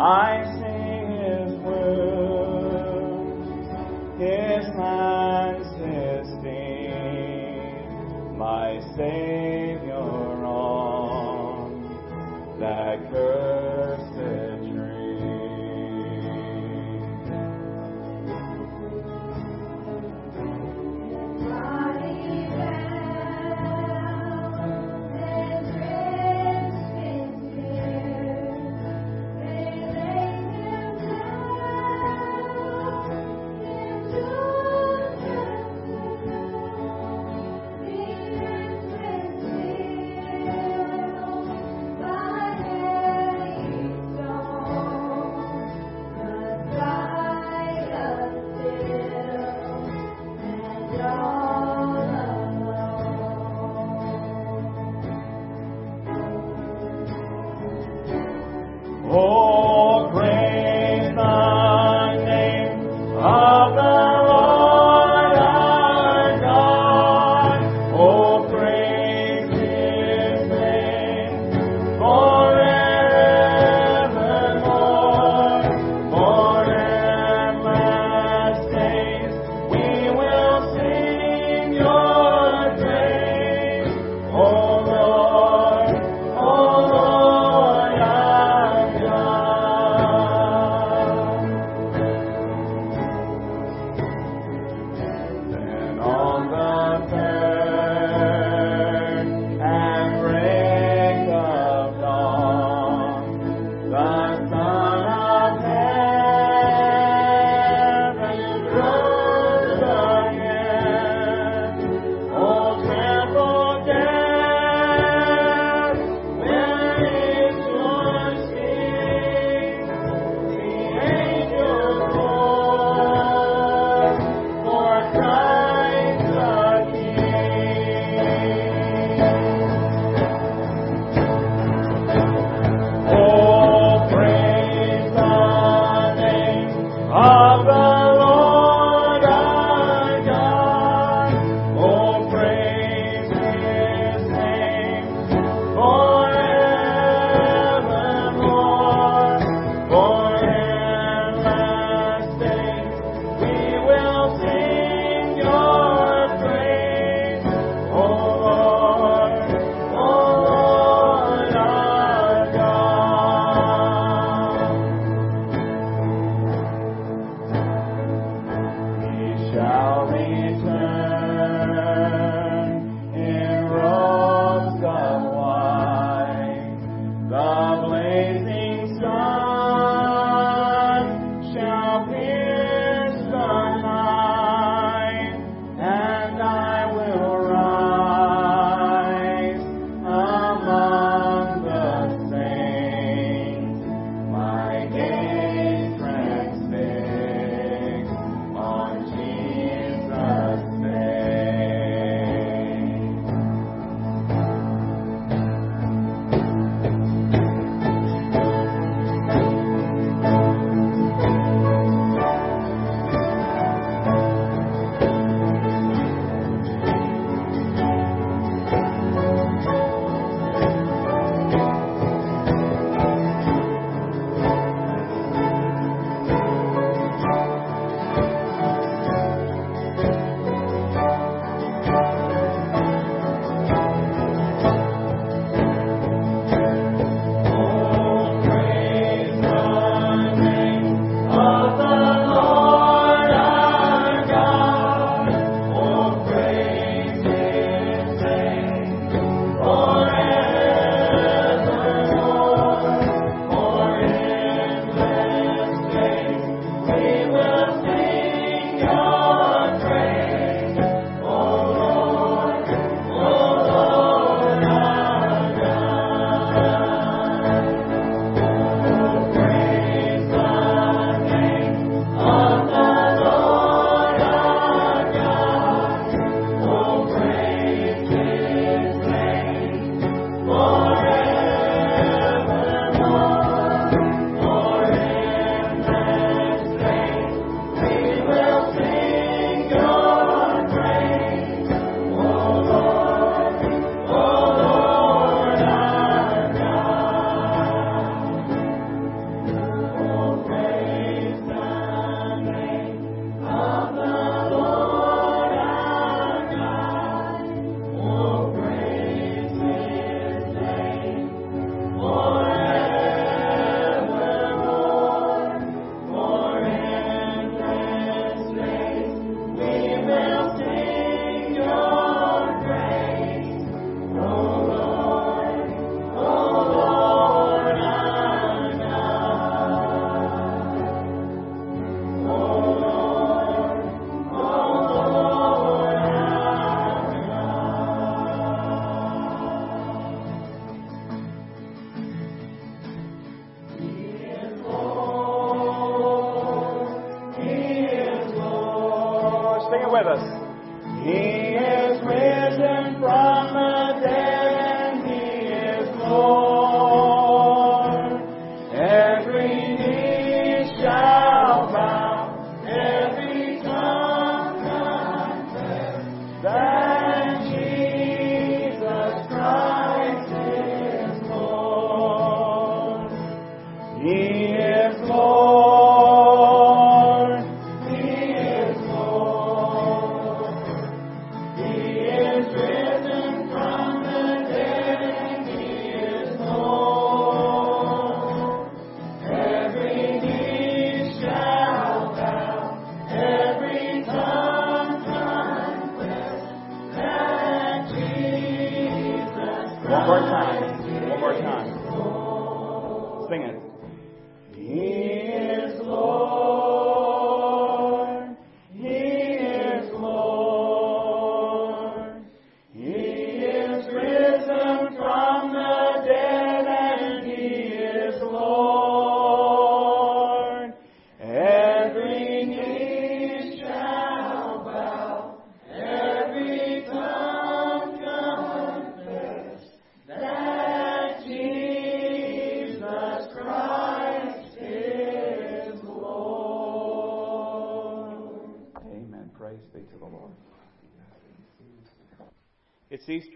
I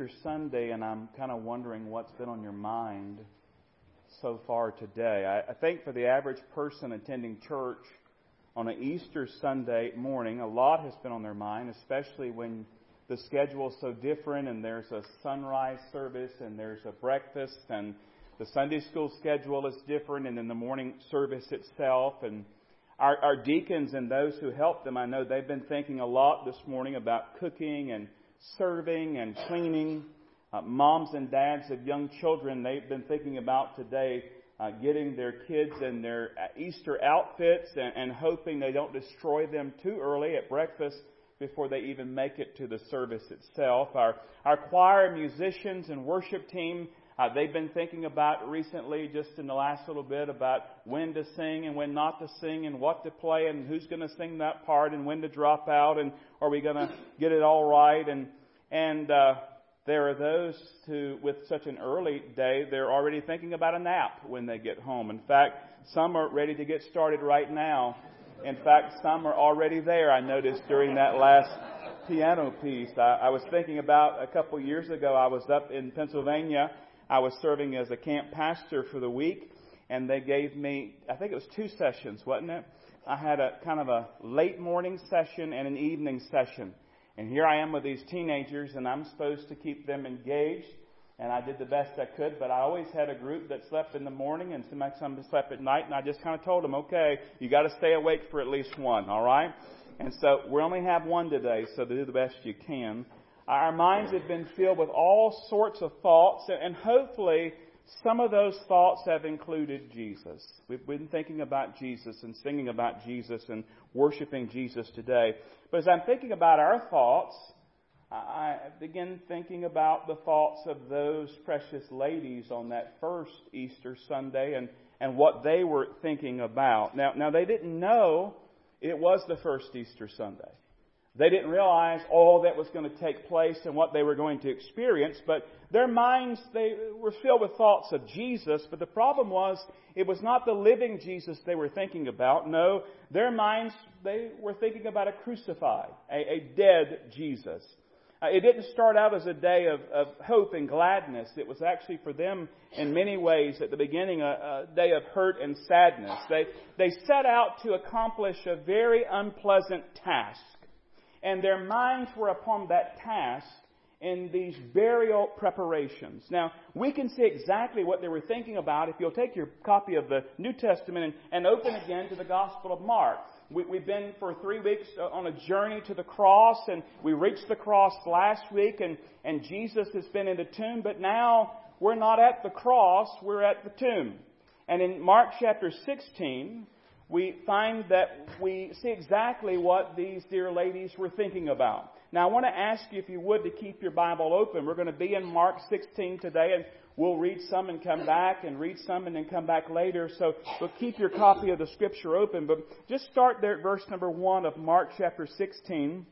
Easter Sunday, and I'm kind of wondering what's been on your mind so far today. I, I think for the average person attending church on an Easter Sunday morning, a lot has been on their mind, especially when the schedule is so different and there's a sunrise service and there's a breakfast and the Sunday school schedule is different and then the morning service itself and our, our deacons and those who help them, I know they've been thinking a lot this morning about cooking and serving and cleaning. Uh, moms and dads of young children, they've been thinking about today uh, getting their kids in their Easter outfits and, and hoping they don't destroy them too early at breakfast before they even make it to the service itself. Our, our choir musicians and worship team, uh, they've been thinking about recently, just in the last little bit, about when to sing and when not to sing and what to play and who's going to sing that part and when to drop out and are we going to get it all right and and uh, there are those who, with such an early day, they're already thinking about a nap when they get home. In fact, some are ready to get started right now. In fact, some are already there. I noticed during that last piano piece. I, I was thinking about a couple years ago. I was up in Pennsylvania. I was serving as a camp pastor for the week, and they gave me, I think it was two sessions, wasn't it? I had a kind of a late morning session and an evening session. And here I am with these teenagers, and I'm supposed to keep them engaged. And I did the best I could, but I always had a group that slept in the morning, and some slept at night. And I just kind of told them, okay, you got to stay awake for at least one, all right? And so we only have one today, so do the best you can. Our minds have been filled with all sorts of thoughts, and hopefully some of those thoughts have included Jesus. We've been thinking about Jesus and singing about Jesus and worshiping Jesus today. But as I'm thinking about our thoughts, I begin thinking about the thoughts of those precious ladies on that first Easter Sunday and, and what they were thinking about. Now, now they didn't know it was the first Easter Sunday. They didn't realize all that was going to take place and what they were going to experience, but their minds, they were filled with thoughts of Jesus, but the problem was, it was not the living Jesus they were thinking about. No, their minds, they were thinking about a crucified, a, a dead Jesus. Uh, it didn't start out as a day of, of hope and gladness. It was actually for them, in many ways, at the beginning, a, a day of hurt and sadness. They, they set out to accomplish a very unpleasant task and their minds were upon that task in these burial preparations. Now, we can see exactly what they were thinking about if you'll take your copy of the New Testament and, and open again to the Gospel of Mark. We, we've been for three weeks uh, on a journey to the cross, and we reached the cross last week, and, and Jesus has been in the tomb, but now we're not at the cross, we're at the tomb. And in Mark chapter 16, we find that we see exactly what these dear ladies were thinking about. Now, I want to ask you, if you would, to keep your Bible open. We're going to be in Mark 16 today, and we'll read some and come back, and read some and then come back later. So, so keep your copy of the Scripture open. But just start there at verse number 1 of Mark chapter 16.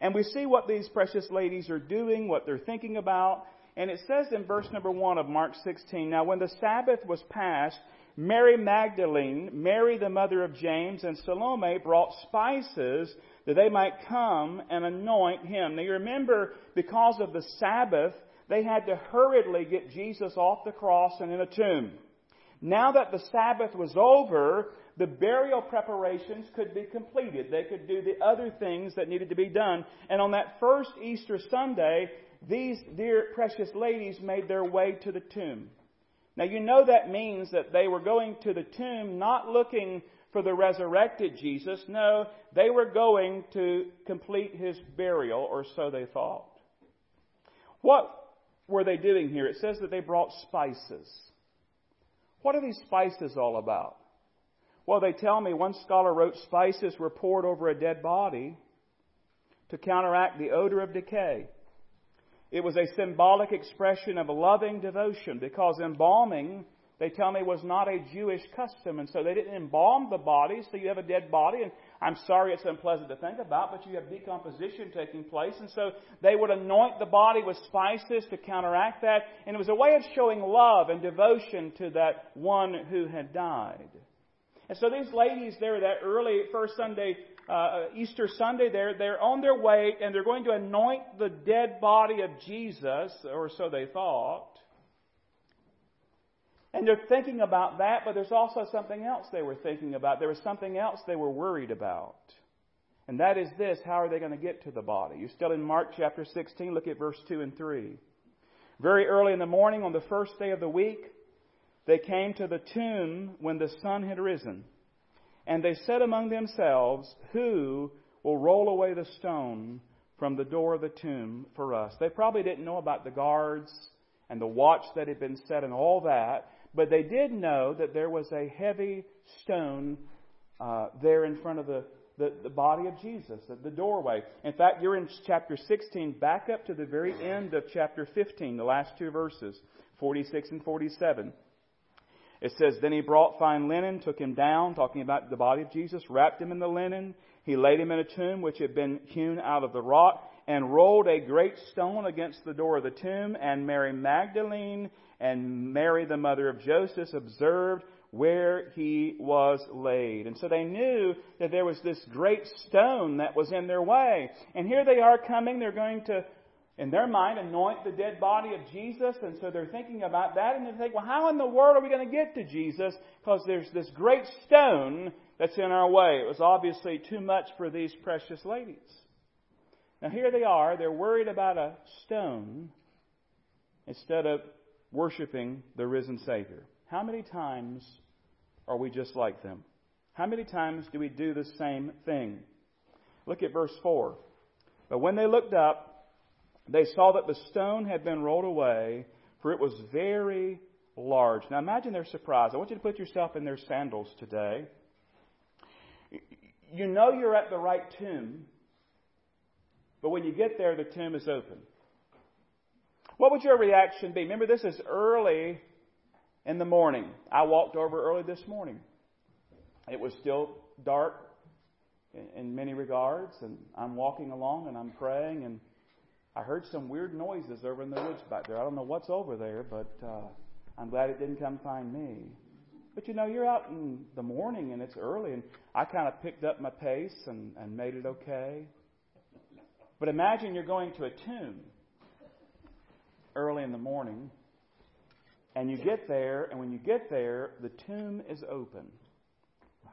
And we see what these precious ladies are doing, what they're thinking about. And it says in verse number 1 of Mark 16 Now, when the Sabbath was past, Mary Magdalene, Mary the mother of James, and Salome brought spices that they might come and anoint him. Now, you remember, because of the Sabbath, they had to hurriedly get Jesus off the cross and in a tomb. Now that the Sabbath was over, the burial preparations could be completed. They could do the other things that needed to be done. And on that first Easter Sunday, these dear precious ladies made their way to the tomb. Now you know that means that they were going to the tomb not looking for the resurrected Jesus. No, they were going to complete his burial, or so they thought. What were they doing here? It says that they brought spices. What are these spices all about? Well, they tell me one scholar wrote spices were poured over a dead body to counteract the odor of decay. It was a symbolic expression of loving devotion because embalming, they tell me, was not a Jewish custom. And so they didn't embalm the body, so you have a dead body. And I'm sorry it's unpleasant to think about, but you have decomposition taking place. And so they would anoint the body with spices to counteract that. And it was a way of showing love and devotion to that one who had died. And so these ladies there, that early first Sunday, uh, Easter Sunday, there, they're on their way and they're going to anoint the dead body of Jesus, or so they thought. And they're thinking about that, but there's also something else they were thinking about. There was something else they were worried about. And that is this how are they going to get to the body? You're still in Mark chapter 16, look at verse 2 and 3. Very early in the morning on the first day of the week, they came to the tomb when the sun had risen. And they said among themselves, Who will roll away the stone from the door of the tomb for us? They probably didn't know about the guards and the watch that had been set and all that, but they did know that there was a heavy stone uh, there in front of the, the, the body of Jesus, at the doorway. In fact, you're in chapter 16, back up to the very end of chapter 15, the last two verses, 46 and 47. It says, Then he brought fine linen, took him down, talking about the body of Jesus, wrapped him in the linen. He laid him in a tomb which had been hewn out of the rock, and rolled a great stone against the door of the tomb. And Mary Magdalene and Mary, the mother of Joseph, observed where he was laid. And so they knew that there was this great stone that was in their way. And here they are coming. They're going to in their mind, anoint the dead body of Jesus. And so they're thinking about that. And they think, well, how in the world are we going to get to Jesus? Because there's this great stone that's in our way. It was obviously too much for these precious ladies. Now here they are. They're worried about a stone instead of worshiping the risen Savior. How many times are we just like them? How many times do we do the same thing? Look at verse 4. But when they looked up, they saw that the stone had been rolled away, for it was very large. Now imagine their surprise. I want you to put yourself in their sandals today. You know you're at the right tomb, but when you get there, the tomb is open. What would your reaction be? Remember, this is early in the morning. I walked over early this morning. It was still dark in many regards, and I'm walking along and I'm praying and I heard some weird noises over in the woods back there. I don't know what's over there, but uh, I'm glad it didn't come find me. But you know, you're out in the morning and it's early, and I kind of picked up my pace and, and made it okay. But imagine you're going to a tomb early in the morning, and you get there, and when you get there, the tomb is open.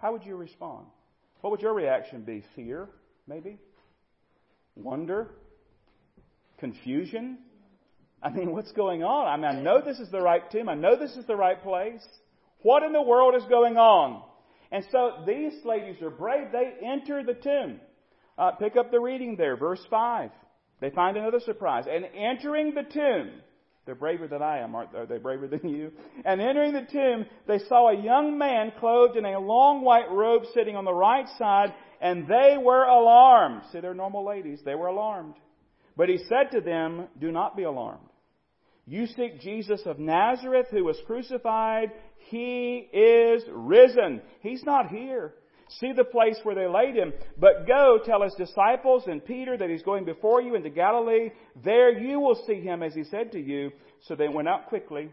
How would you respond? What would your reaction be? Fear, maybe? Wonder? Confusion. I mean, what's going on? I mean, I know this is the right tomb. I know this is the right place. What in the world is going on? And so these ladies are brave. They enter the tomb. Uh, pick up the reading there, verse 5. They find another surprise. And entering the tomb, they're braver than I am, aren't they? Are they braver than you? And entering the tomb, they saw a young man clothed in a long white robe sitting on the right side, and they were alarmed. See, they're normal ladies. They were alarmed. But he said to them, Do not be alarmed. You seek Jesus of Nazareth who was crucified. He is risen. He's not here. See the place where they laid him. But go tell his disciples and Peter that he's going before you into Galilee. There you will see him as he said to you. So they went out quickly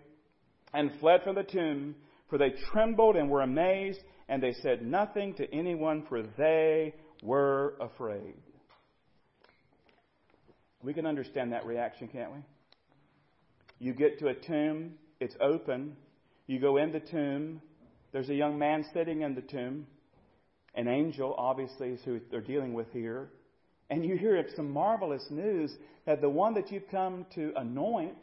and fled from the tomb, for they trembled and were amazed, and they said nothing to anyone, for they were afraid. We can understand that reaction, can't we? You get to a tomb, it's open. You go in the tomb, there's a young man sitting in the tomb. An angel, obviously, is who they're dealing with here. And you hear some marvelous news that the one that you've come to anoint,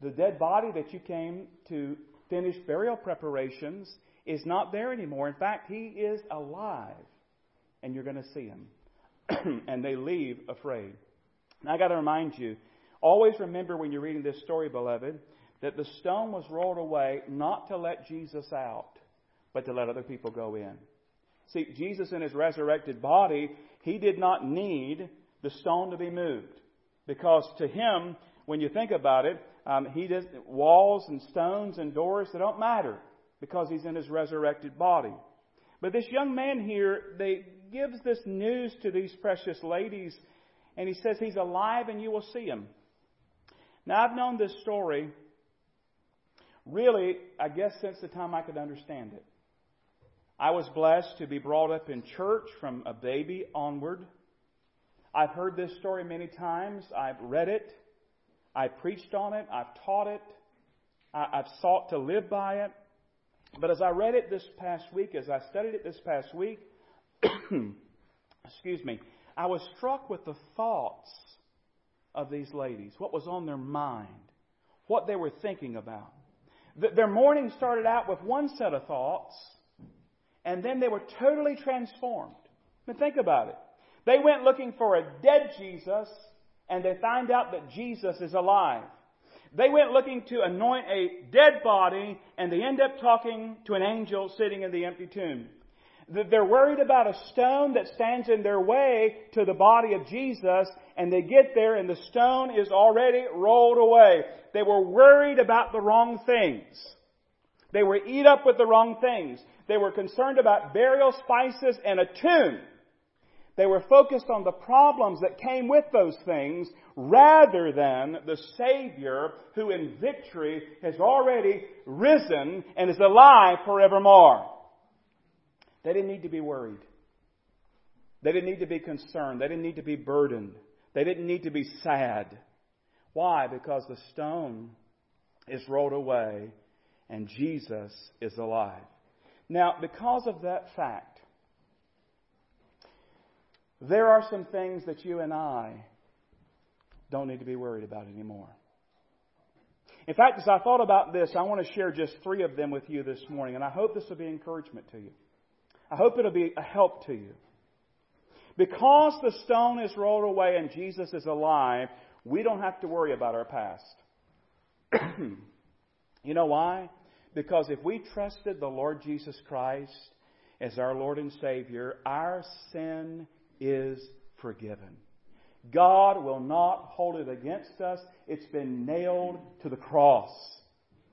the dead body that you came to finish burial preparations, is not there anymore. In fact, he is alive. And you're going to see him. and they leave afraid. Now, I got to remind you always remember when you're reading this story, beloved, that the stone was rolled away not to let Jesus out, but to let other people go in. See, Jesus in his resurrected body, he did not need the stone to be moved. Because to him, when you think about it, um, he does walls and stones and doors, they don't matter because he's in his resurrected body. But this young man here, they gives this news to these precious ladies, and he says he's alive and you will see him. Now I've known this story really, I guess since the time I could understand it. I was blessed to be brought up in church from a baby onward. I've heard this story many times. I've read it. I've preached on it. I've taught it. I've sought to live by it. But as I read it this past week, as I studied it this past week, excuse me, I was struck with the thoughts of these ladies, what was on their mind, what they were thinking about. Their morning started out with one set of thoughts, and then they were totally transformed. I mean, think about it. They went looking for a dead Jesus, and they find out that Jesus is alive. They went looking to anoint a dead body, and they end up talking to an angel sitting in the empty tomb. They're worried about a stone that stands in their way to the body of Jesus, and they get there and the stone is already rolled away. They were worried about the wrong things. They were eat up with the wrong things. They were concerned about burial spices and a tomb. They were focused on the problems that came with those things rather than the Savior who in victory has already risen and is alive forevermore. They didn't need to be worried. They didn't need to be concerned. They didn't need to be burdened. They didn't need to be sad. Why? Because the stone is rolled away and Jesus is alive. Now, because of that fact, there are some things that you and I don't need to be worried about anymore. In fact, as I thought about this, I want to share just three of them with you this morning, and I hope this will be encouragement to you. I hope it'll be a help to you. Because the stone is rolled away and Jesus is alive, we don't have to worry about our past. you know why? Because if we trusted the Lord Jesus Christ as our Lord and Savior, our sin is forgiven. God will not hold it against us. It's been nailed to the cross.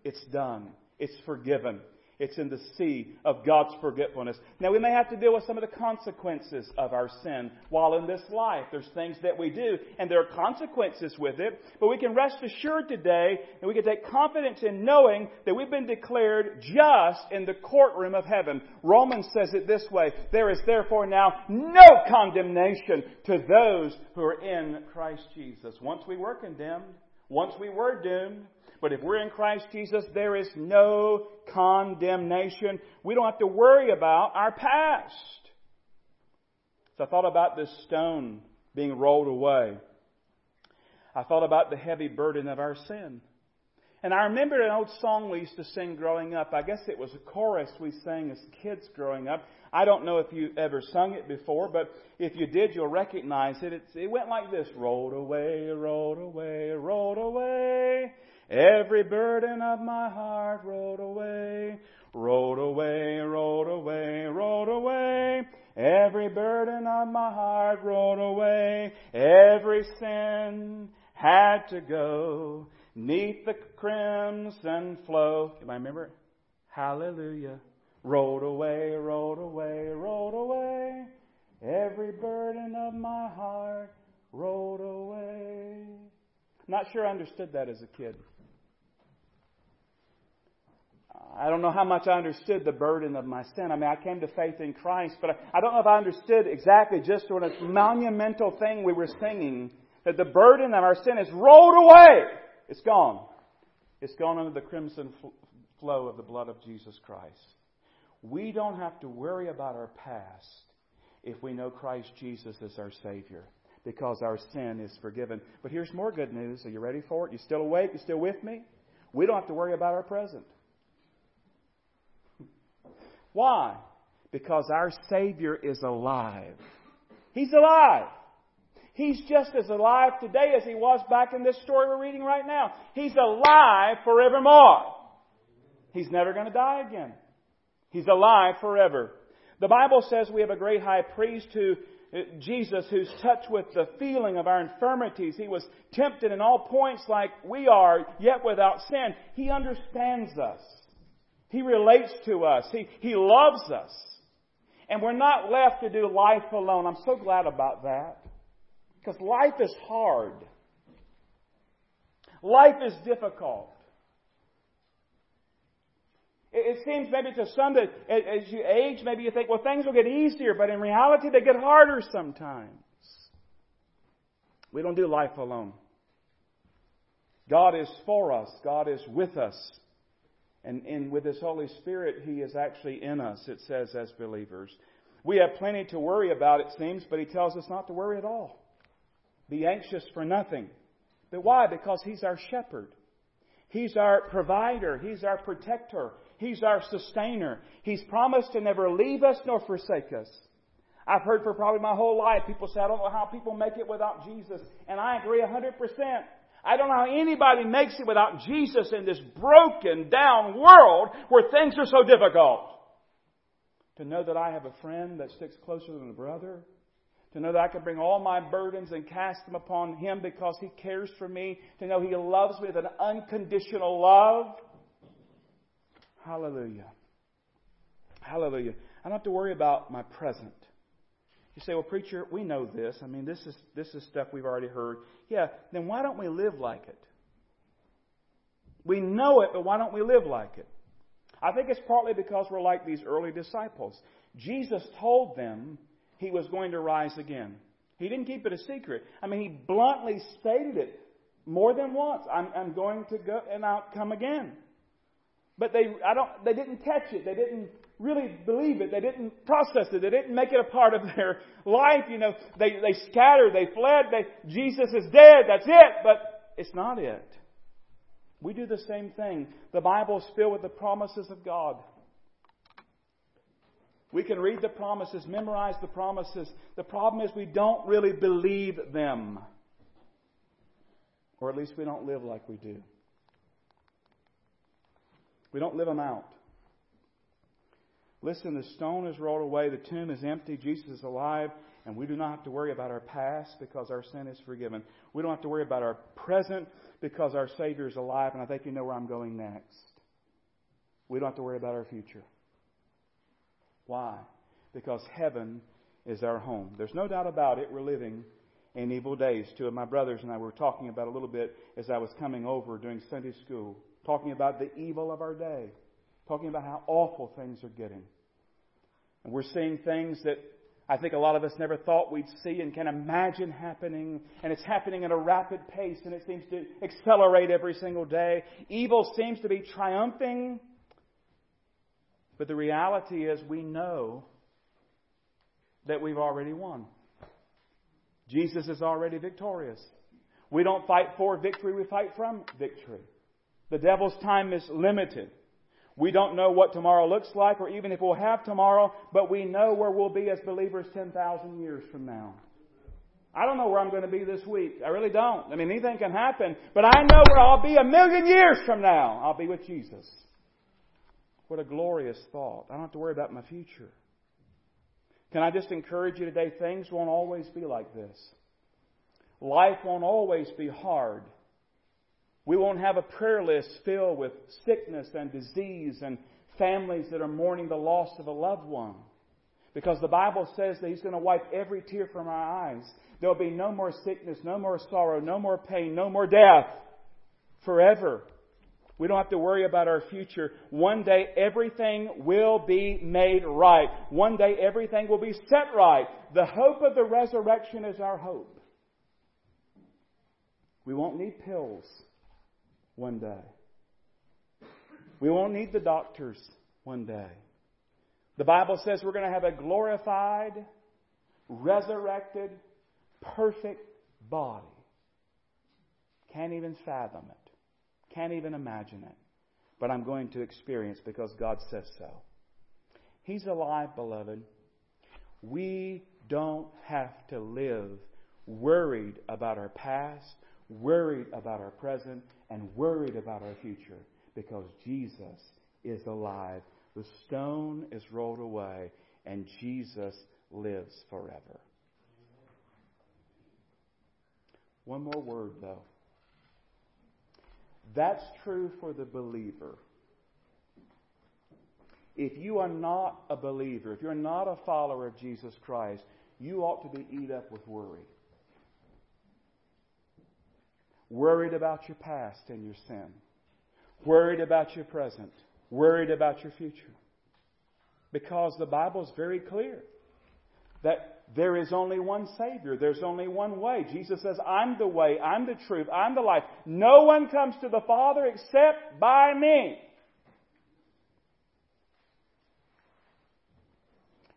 It's done. It's forgiven. It's in the sea of God's forgetfulness. Now, we may have to deal with some of the consequences of our sin while in this life. There's things that we do, and there are consequences with it. But we can rest assured today, and we can take confidence in knowing that we've been declared just in the courtroom of heaven. Romans says it this way There is therefore now no condemnation to those who are in Christ Jesus. Once we were condemned, once we were doomed, but if we're in Christ Jesus, there is no condemnation. We don't have to worry about our past. So I thought about this stone being rolled away. I thought about the heavy burden of our sin. And I remember an old song we used to sing growing up. I guess it was a chorus we sang as kids growing up. I don't know if you ever sung it before, but if you did, you'll recognize it. It's, it went like this. Rolled away, rolled away, rolled away. Every burden of my heart rolled away, rolled away, rolled away, rolled away. Every burden of my heart rolled away. Every sin had to go. Neath the crimson flow. If I remember it? Hallelujah. Rolled away, rolled away, rolled away. Every burden of my heart rolled away. Not sure I understood that as a kid. I don't know how much I understood the burden of my sin. I mean, I came to faith in Christ, but I, I don't know if I understood exactly just what a monumental thing we were singing that the burden of our sin is rolled away. It's gone. It's gone under the crimson fl- flow of the blood of Jesus Christ. We don't have to worry about our past if we know Christ Jesus as our Savior because our sin is forgiven. But here's more good news. Are you ready for it? You still awake? You still with me? We don't have to worry about our present. Why? Because our Savior is alive. He's alive. He's just as alive today as he was back in this story we're reading right now. He's alive forevermore. He's never going to die again. He's alive forever. The Bible says we have a great high priest who, uh, Jesus, who's touched with the feeling of our infirmities. He was tempted in all points like we are, yet without sin. He understands us. He relates to us. He, he loves us. And we're not left to do life alone. I'm so glad about that. Because life is hard. Life is difficult. It, seems maybe to some that as you age, maybe you think, well, things will get easier, but in reality, they get harder sometimes. We don't do life alone. God is for us. God is with us. And, and with His Holy Spirit, He is actually in us, it says, as believers. We have plenty to worry about, it seems, but He tells us not to worry at all. Be anxious for nothing. But why? Because He's our shepherd. He's our provider. He's our protector. He's our sustainer. He's promised to never leave us nor forsake us. I've heard for probably my whole life people say, I don't know how people make it without Jesus. And I agree 100%. I don't know how anybody makes it without Jesus in this broken down world where things are so difficult. To know that I have a friend that sticks closer than a brother. To know that I can bring all my burdens and cast them upon Him because He cares for me. To know He loves me with an unconditional love. Hallelujah. Hallelujah. I don't have to worry about my present. You say, well, preacher, we know this. I mean, this is, this is stuff we've already heard. Yeah, then why don't we live like it? We know it, but why don't we live like it? I think it's partly because we're like these early disciples. Jesus told them he was going to rise again. He didn't keep it a secret. I mean, he bluntly stated it more than once. I'm, I'm going to go and I'll come again. But they, I don't, they didn't catch it. They didn't really believe it. They didn't process it. They didn't make it a part of their life. You know, they, they scattered. They fled. They, Jesus is dead. That's it. But it's not it. We do the same thing. The Bible is filled with the promises of God. We can read the promises, memorize the promises. The problem is we don't really believe them. Or at least we don't live like we do. We don't live them out. Listen, the stone is rolled away, the tomb is empty, Jesus is alive, and we do not have to worry about our past because our sin is forgiven. We don't have to worry about our present because our Savior is alive, and I think you know where I'm going next. We don't have to worry about our future. Why? Because heaven is our home. There's no doubt about it, we're living in evil days. Two of my brothers and I were talking about a little bit as I was coming over during Sunday school talking about the evil of our day, talking about how awful things are getting. And we're seeing things that I think a lot of us never thought we'd see and can imagine happening. And it's happening at a rapid pace and it seems to accelerate every single day. Evil seems to be triumphing. But the reality is we know that we've already won. Jesus is already victorious. We don't fight for victory, we fight from victory. The devil's time is limited. We don't know what tomorrow looks like or even if we'll have tomorrow, but we know where we'll be as believers 10,000 years from now. I don't know where I'm going to be this week. I really don't. I mean, anything can happen, but I know where I'll be a million years from now. I'll be with Jesus. What a glorious thought. I don't have to worry about my future. Can I just encourage you today? Things won't always be like this. Life won't always be hard. We won't have a prayer list filled with sickness and disease and families that are mourning the loss of a loved one. Because the Bible says that He's going to wipe every tear from our eyes. There'll be no more sickness, no more sorrow, no more pain, no more death. Forever. We don't have to worry about our future. One day everything will be made right. One day everything will be set right. The hope of the resurrection is our hope. We won't need pills one day. We won't need the doctors one day. The Bible says we're going to have a glorified, resurrected, perfect body. Can't even fathom it. Can't even imagine it. But I'm going to experience because God says so. He's alive, beloved. We don't have to live worried about our past, worried about our present, and worried about our future because Jesus is alive. The stone is rolled away and Jesus lives forever. One more word though. That's true for the believer. If you are not a believer, if you're not a follower of Jesus Christ, you ought to be eat up with worry. Worried about your past and your sin. Worried about your present. Worried about your future. Because the Bible is very clear that there is only one Savior. There's only one way. Jesus says, I'm the way, I'm the truth, I'm the life. No one comes to the Father except by me.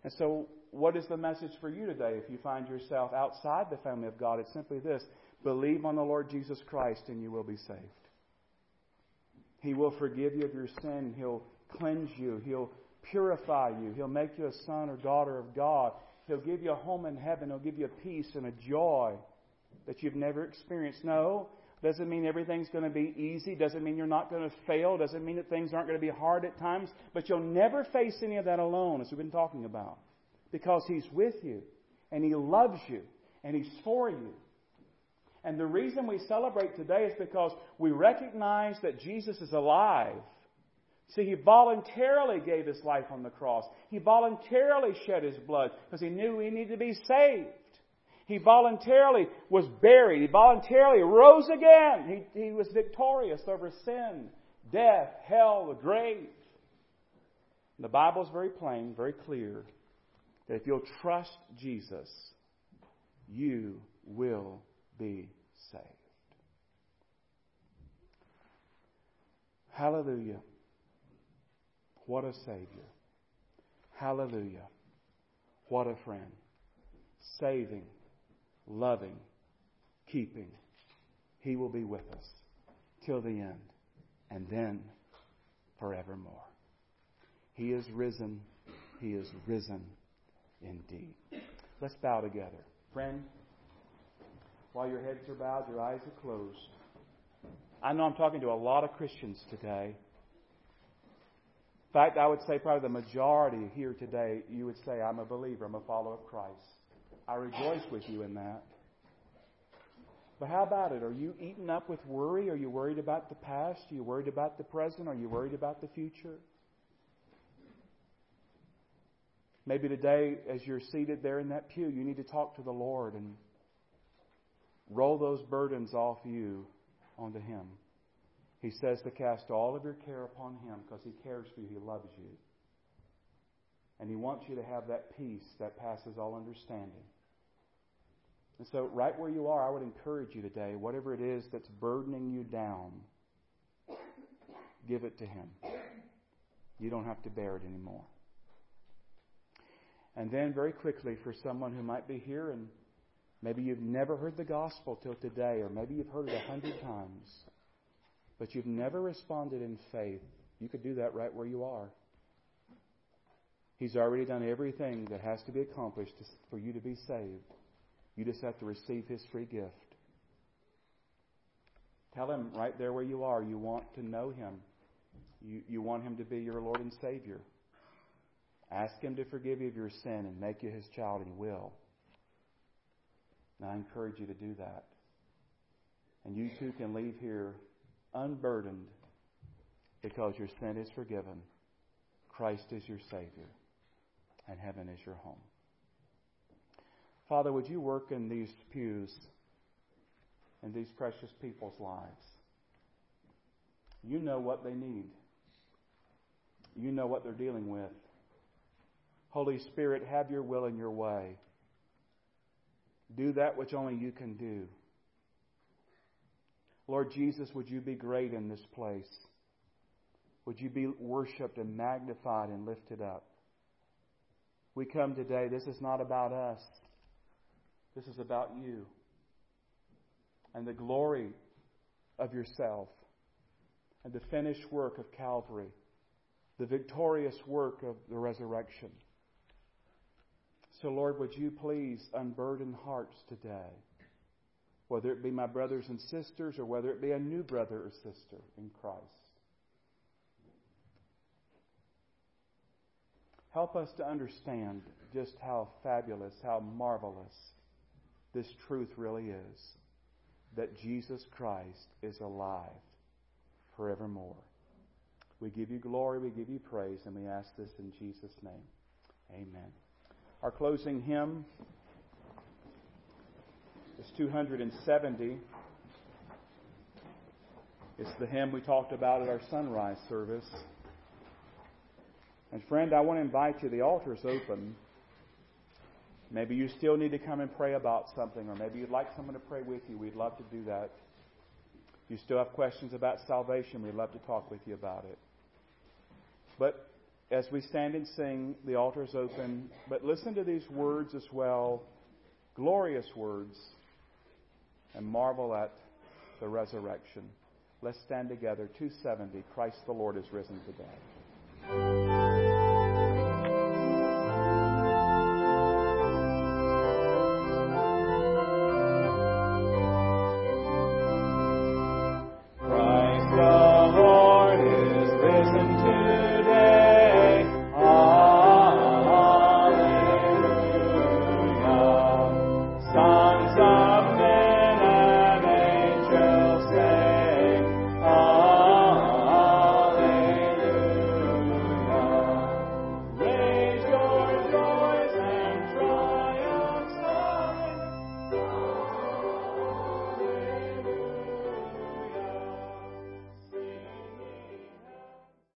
And so, what is the message for you today if you find yourself outside the family of God? It's simply this believe on the Lord Jesus Christ and you will be saved. He will forgive you of your sin, He'll cleanse you, He'll purify you, He'll make you a son or daughter of God. He'll give you a home in heaven. He'll give you a peace and a joy that you've never experienced. No, doesn't mean everything's going to be easy. Doesn't mean you're not going to fail. Doesn't mean that things aren't going to be hard at times. But you'll never face any of that alone, as we've been talking about. Because He's with you, and He loves you, and He's for you. And the reason we celebrate today is because we recognize that Jesus is alive. See, he voluntarily gave his life on the cross. He voluntarily shed his blood because he knew he needed to be saved. He voluntarily was buried. He voluntarily rose again. He, he was victorious over sin, death, hell, the grave. And the Bible is very plain, very clear that if you'll trust Jesus, you will be saved. Hallelujah. What a Savior. Hallelujah. What a friend. Saving, loving, keeping. He will be with us till the end and then forevermore. He is risen. He is risen indeed. Let's bow together. Friend, while your heads are bowed, your eyes are closed. I know I'm talking to a lot of Christians today. In fact, I would say probably the majority here today, you would say, I'm a believer, I'm a follower of Christ. I rejoice with you in that. But how about it? Are you eaten up with worry? Are you worried about the past? Are you worried about the present? Are you worried about the future? Maybe today, as you're seated there in that pew, you need to talk to the Lord and roll those burdens off you onto Him. He says to cast all of your care upon Him because He cares for you, He loves you. And He wants you to have that peace that passes all understanding. And so, right where you are, I would encourage you today, whatever it is that's burdening you down, give it to Him. You don't have to bear it anymore. And then, very quickly, for someone who might be here and maybe you've never heard the gospel till today, or maybe you've heard it a hundred times, but you've never responded in faith, you could do that right where you are. He's already done everything that has to be accomplished for you to be saved. You just have to receive His free gift. Tell Him right there where you are, you want to know Him. You, you want Him to be your Lord and Savior. Ask Him to forgive you of your sin and make you His child, and He will. And I encourage you to do that. And you too can leave here unburdened because your sin is forgiven. Christ is your Savior. and heaven is your home. Father, would you work in these pews, in these precious people's lives? You know what they need. You know what they're dealing with. Holy Spirit, have your will and your way. Do that which only you can do. Lord Jesus, would you be great in this place? Would you be worshiped and magnified and lifted up? We come today, this is not about us. This is about you and the glory of yourself and the finished work of Calvary, the victorious work of the resurrection. So, Lord, would you please unburden hearts today, whether it be my brothers and sisters or whether it be a new brother or sister in Christ. Help us to understand just how fabulous, how marvelous this truth really is that Jesus Christ is alive forevermore. We give you glory, we give you praise, and we ask this in Jesus' name. Amen. Our closing hymn is 270. It's the hymn we talked about at our sunrise service. And friend, I want to invite you, the altar is open. Maybe you still need to come and pray about something, or maybe you'd like someone to pray with you. We'd love to do that. If you still have questions about salvation, we'd love to talk with you about it. But as we stand and sing, the altar is open. But listen to these words as well glorious words and marvel at the resurrection. Let's stand together. 270. Christ the Lord is risen today.